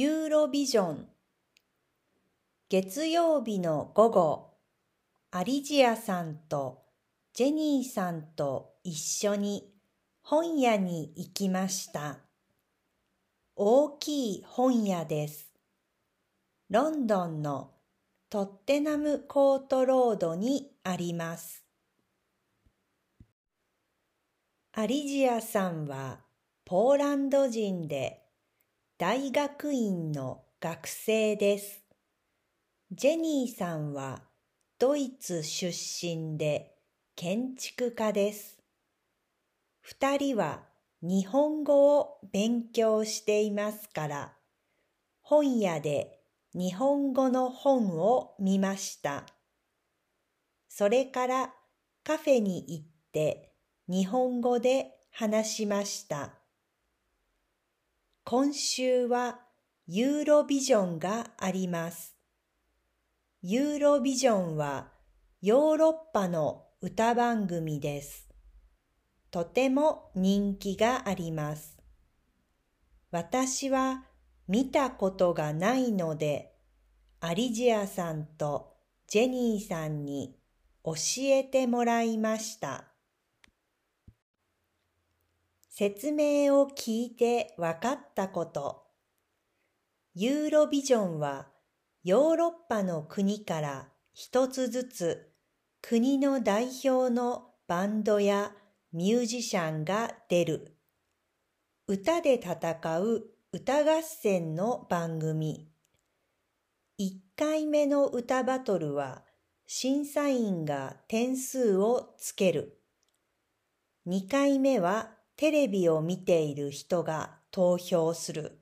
ユーロビジョン月曜日の午後、アリジアさんとジェニーさんと一緒に本屋に行きました。大きい本屋です。ロンドンのトッテナムコートロードにあります。アリジアさんはポーランド人で大学院の学生です。ジェニーさんはドイツ出身で建築家です。二人は日本語を勉強していますから、本屋で日本語の本を見ました。それからカフェに行って日本語で話しました。今週はユーロビジョンがあります。ユーロビジョンはヨーロッパの歌番組です。とても人気があります。私は見たことがないので、アリジアさんとジェニーさんに教えてもらいました。説明を聞いて分かったこと。ユーロビジョンはヨーロッパの国から一つずつ国の代表のバンドやミュージシャンが出る。歌で戦う歌合戦の番組。1回目の歌バトルは審査員が点数をつける。2回目はテレビを見ている人が投票する。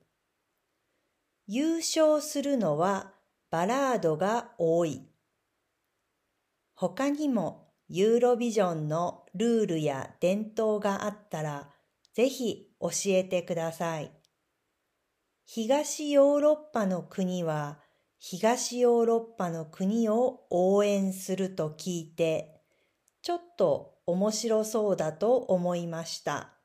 優勝するのはバラードが多い。他にもユーロビジョンのルールや伝統があったらぜひ教えてください。東ヨーロッパの国は東ヨーロッパの国を応援すると聞いてちょっと面白そうだと思いました。